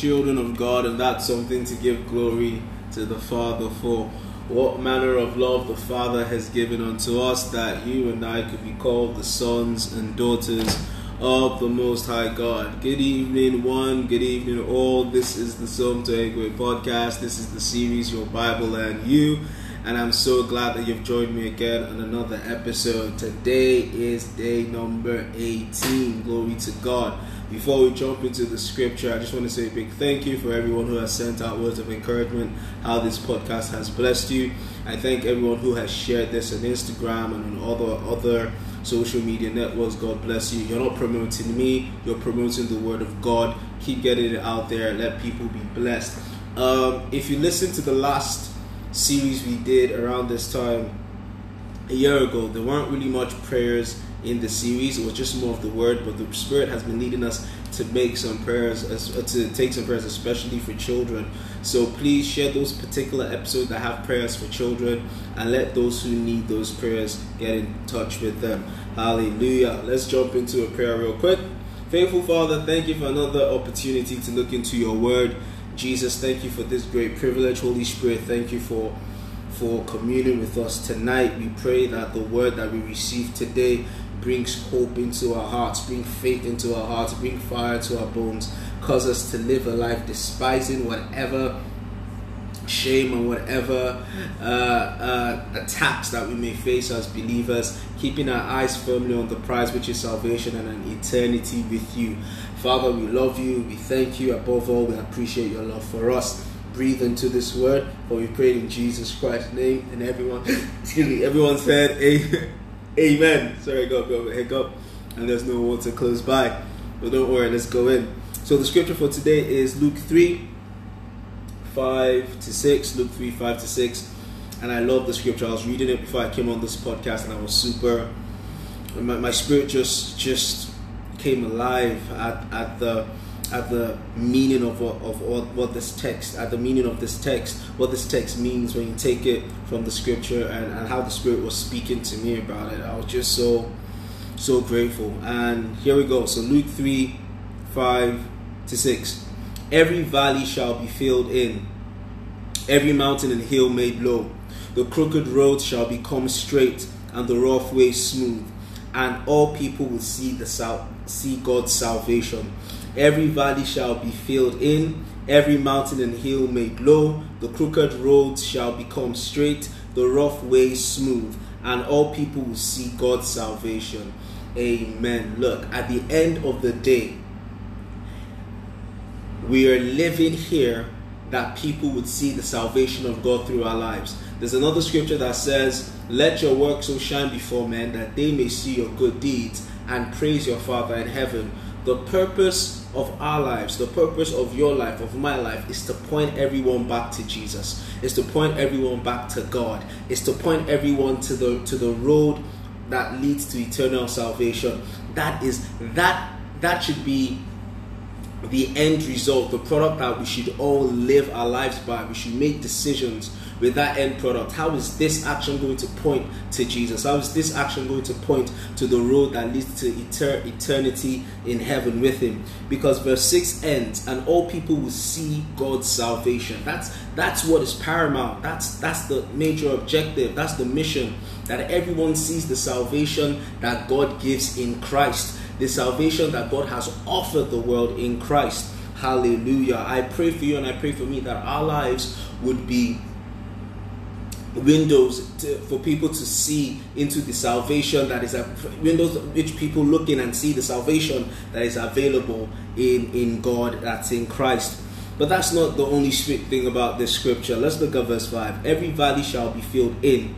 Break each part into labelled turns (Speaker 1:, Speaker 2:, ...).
Speaker 1: children of God, and that's something to give glory to the Father for. What manner of love the Father has given unto us that you and I could be called the sons and daughters of the Most High God. Good evening, one. Good evening, all. This is the Psalm to podcast. This is the series Your Bible and You. And I'm so glad that you've joined me again on another episode. Today is day number 18. Glory to God. Before we jump into the scripture, I just want to say a big thank you for everyone who has sent out words of encouragement, how this podcast has blessed you. I thank everyone who has shared this on Instagram and on other other social media networks. God bless you. You're not promoting me, you're promoting the word of God. Keep getting it out there. Let people be blessed. Um, if you listen to the last series we did around this time a year ago, there weren't really much prayers in the series. It was just more of the word, but the Spirit has been leading us to make some prayers, uh, to take some prayers, especially for children. So please share those particular episodes that have prayers for children and let those who need those prayers get in touch with them. Hallelujah. Let's jump into a prayer real quick. Faithful Father, thank you for another opportunity to look into your word. Jesus, thank you for this great privilege. Holy Spirit, thank you for for communing with us tonight. We pray that the word that we receive today brings hope into our hearts, bring faith into our hearts, bring fire to our bones, cause us to live a life despising whatever shame and whatever uh, uh, attacks that we may face as believers, keeping our eyes firmly on the prize, which is salvation and an eternity with you. Father, we love you. We thank you. Above all, we appreciate your love for us. Breathe into this word, for we pray in Jesus Christ's name. And everyone, excuse me, everyone said, Amen. Amen. Sorry, I got a bit of a hiccup, and there's no water close by. But don't worry, let's go in. So the scripture for today is Luke 3, 5 to 6. Luke 3, 5 to 6. And I love the scripture. I was reading it before I came on this podcast, and I was super. My, my spirit just just came alive at, at the at the meaning of what, of what, this text, at the meaning of this text, what this text means when you take it from the scripture and, and how the Spirit was speaking to me about it. I was just so, so grateful. And here we go. So Luke 3 5 to 6. Every valley shall be filled in, every mountain and hill made low. The crooked road shall become straight, and the rough way smooth, and all people will see the sal- see God's salvation. Every valley shall be filled in, every mountain and hill made low. The crooked roads shall become straight, the rough ways smooth, and all people will see God's salvation. Amen. Look, at the end of the day, we are living here that people would see the salvation of God through our lives. There's another scripture that says, Let your work so shine before men that they may see your good deeds and praise your Father in heaven. The purpose of our lives, the purpose of your life, of my life, is to point everyone back to Jesus. Is to point everyone back to God. Is to point everyone to the to the road that leads to eternal salvation. That is that that should be the end result, the product that we should all live our lives by. We should make decisions with that end product? How is this action going to point to Jesus? How is this action going to point to the road that leads to etern- eternity in heaven with Him? Because verse 6 ends, and all people will see God's salvation. That's that's what is paramount. That's that's the major objective. That's the mission. That everyone sees the salvation that God gives in Christ. The salvation that God has offered the world in Christ. Hallelujah. I pray for you and I pray for me that our lives would be windows to, for people to see into the salvation that is a windows which people look in and see the salvation that is available in in God that's in Christ. But that's not the only thing about this scripture. Let's look at verse 5. Every valley shall be filled in,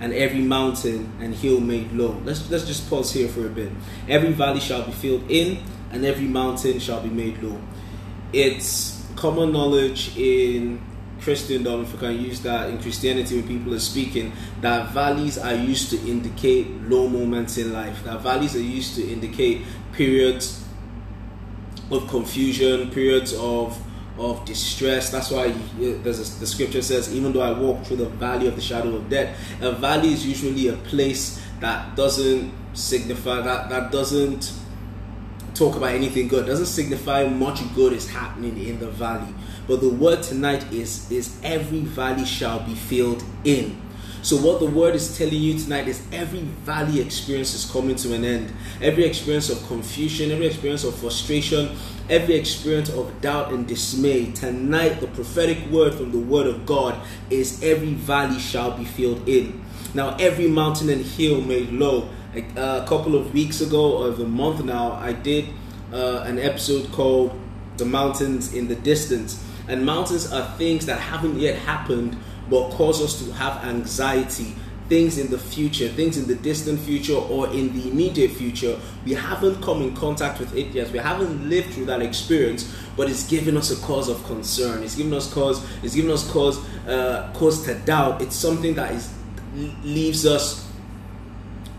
Speaker 1: and every mountain and hill made low. Let's let's just pause here for a bit. Every valley shall be filled in, and every mountain shall be made low. It's common knowledge in Christendom, if we can use that in Christianity when people are speaking, that valleys are used to indicate low moments in life. That valleys are used to indicate periods of confusion, periods of of distress. That's why there's a, the scripture says, even though I walk through the valley of the shadow of death, a valley is usually a place that doesn't signify that that doesn't talk about anything good. Doesn't signify much good is happening in the valley. But the word tonight is is every valley shall be filled in. So what the word is telling you tonight is every valley experience is coming to an end. Every experience of confusion, every experience of frustration, every experience of doubt and dismay. Tonight the prophetic word from the word of God is every valley shall be filled in. Now every mountain and hill made low. A, a couple of weeks ago, or a month now, I did uh, an episode called "The Mountains in the Distance." And mountains are things that haven't yet happened but cause us to have anxiety. Things in the future, things in the distant future or in the immediate future, we haven't come in contact with it yet. We haven't lived through that experience, but it's given us a cause of concern. It's given us cause. It's given us cause uh, cause to doubt. It's something that is leaves us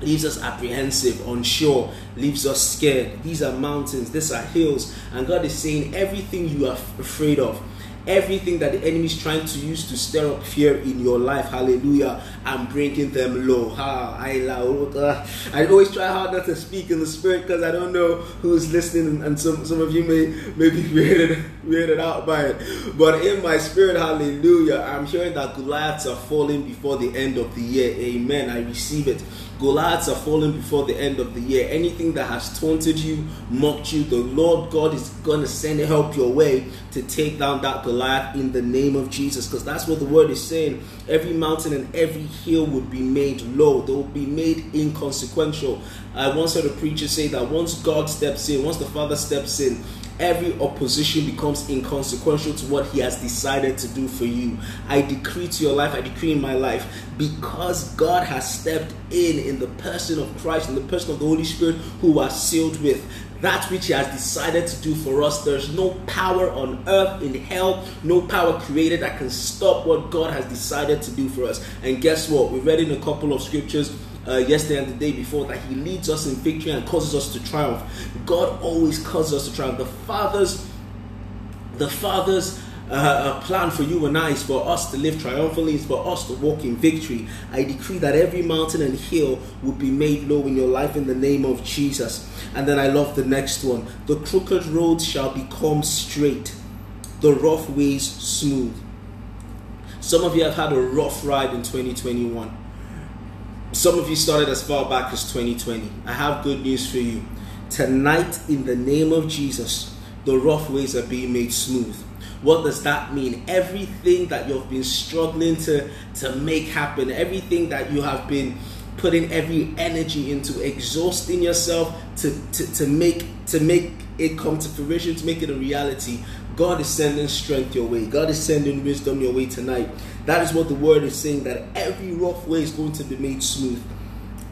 Speaker 1: leaves us apprehensive, unsure, leaves us scared. These are mountains, these are hills, and God is saying everything you are afraid of everything that the enemy is trying to use to stir up fear in your life, hallelujah, I'm bringing them low. I, oh, I always try hard not to speak in the spirit because I don't know who's listening, and some, some of you may, may be weirded, weirded out by it. But in my spirit, hallelujah, I'm hearing that Goliaths are falling before the end of the year. Amen. I receive it. Goliaths are falling before the end of the year. Anything that has taunted you, mocked you, the Lord God is going to send help your way to take down that Goliath in the name of Jesus. Because that's what the word is saying. Every mountain and every hill would be made low, they will be made inconsequential. I once heard a preacher say that once God steps in, once the Father steps in, every opposition becomes inconsequential to what he has decided to do for you. I decree to your life, I decree in my life, because God has stepped in in the person of Christ, in the person of the Holy Spirit, who are sealed with that which he has decided to do for us. There's no power on earth, in hell, no power created that can stop what God has decided to do for us. And guess what? We read in a couple of scriptures uh, yesterday and the day before that He leads us in victory and causes us to triumph. God always causes us to triumph. The Father's the Father's uh, plan for you and I is for us to live triumphantly, is for us to walk in victory. I decree that every mountain and hill will be made low in your life in the name of Jesus. And then I love the next one. The crooked roads shall become straight, the rough ways smooth. Some of you have had a rough ride in 2021 some of you started as far back as 2020. I have good news for you. Tonight, in the name of Jesus, the rough ways are being made smooth. What does that mean? Everything that you've been struggling to, to make happen, everything that you have been putting every energy into, exhausting yourself to, to, to make to make it come to fruition, to make it a reality. God is sending strength your way. God is sending wisdom your way tonight. That is what the word is saying that every rough way is going to be made smooth.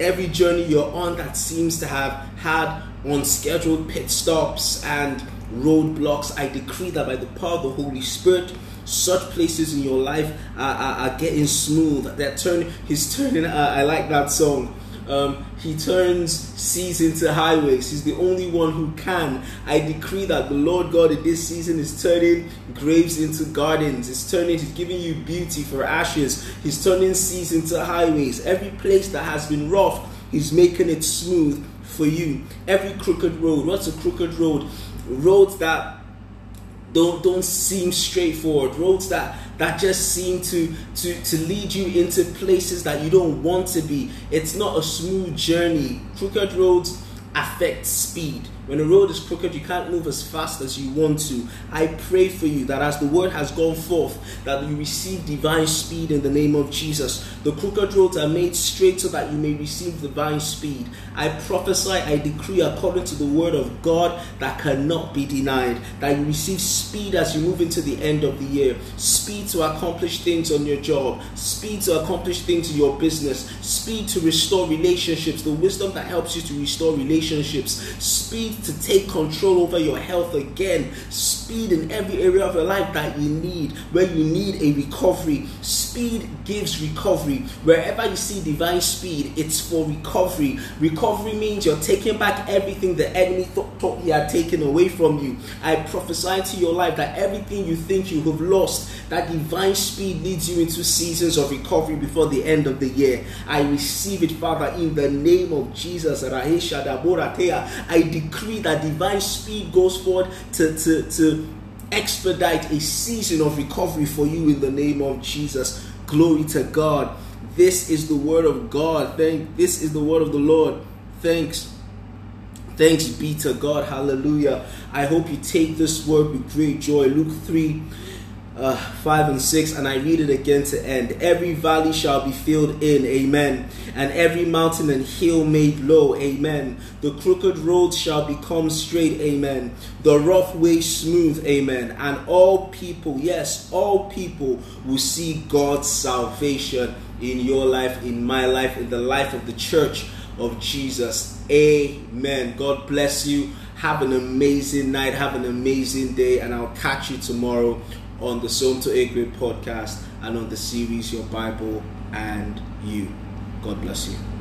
Speaker 1: Every journey you're on that seems to have had unscheduled pit stops and roadblocks, I decree that by the power of the Holy Spirit, such places in your life are, are, are getting smooth. They're turning, he's turning, uh, I like that song um, he turns seas into highways. He's the only one who can. I decree that the Lord God in this season is turning graves into gardens. He's turning, He's giving you beauty for ashes. He's turning seas into highways. Every place that has been rough, He's making it smooth for you. Every crooked road. What's a crooked road? Roads that don't don't seem straightforward roads that that just seem to to to lead you into places that you don't want to be. It's not a smooth journey. Crooked roads affect speed When the road is crooked, you can't move as fast as you want to. I pray for you that as the word has gone forth, that you receive divine speed in the name of Jesus. The crooked roads are made straight so that you may receive divine speed. I prophesy, I decree according to the word of God that cannot be denied, that you receive speed as you move into the end of the year, speed to accomplish things on your job, speed to accomplish things in your business, speed to restore relationships, the wisdom that helps you to restore relationships, speed to take control over your health again, speed in every area of your life that you need, where you need a recovery. Speed gives recovery. Wherever you see divine speed, it's for recovery. Recovery means you're taking back everything the enemy th- thought he had taken away from you. I prophesy to your life that everything you think you have lost, that divine speed leads you into seasons of recovery before the end of the year. I receive it, Father, in the name of Jesus. I decree that divine speed goes forward to, to, to expedite a season of recovery for you in the name of Jesus. Glory to God. This is the word of God. Thank this is the word of the Lord. Thanks. Thanks be to God. Hallelujah. I hope you take this word with great joy. Luke 3 uh, 5 and 6, and I read it again to end. Every valley shall be filled in, amen. And every mountain and hill made low, amen. The crooked roads shall become straight, amen. The rough way smooth, amen. And all people, yes, all people will see God's salvation in your life, in my life, in the life of the church of Jesus. Amen. God bless you. Have an amazing night. Have an amazing day. And I'll catch you tomorrow on the Psalm to A Grade podcast and on the series Your Bible and You. God bless you.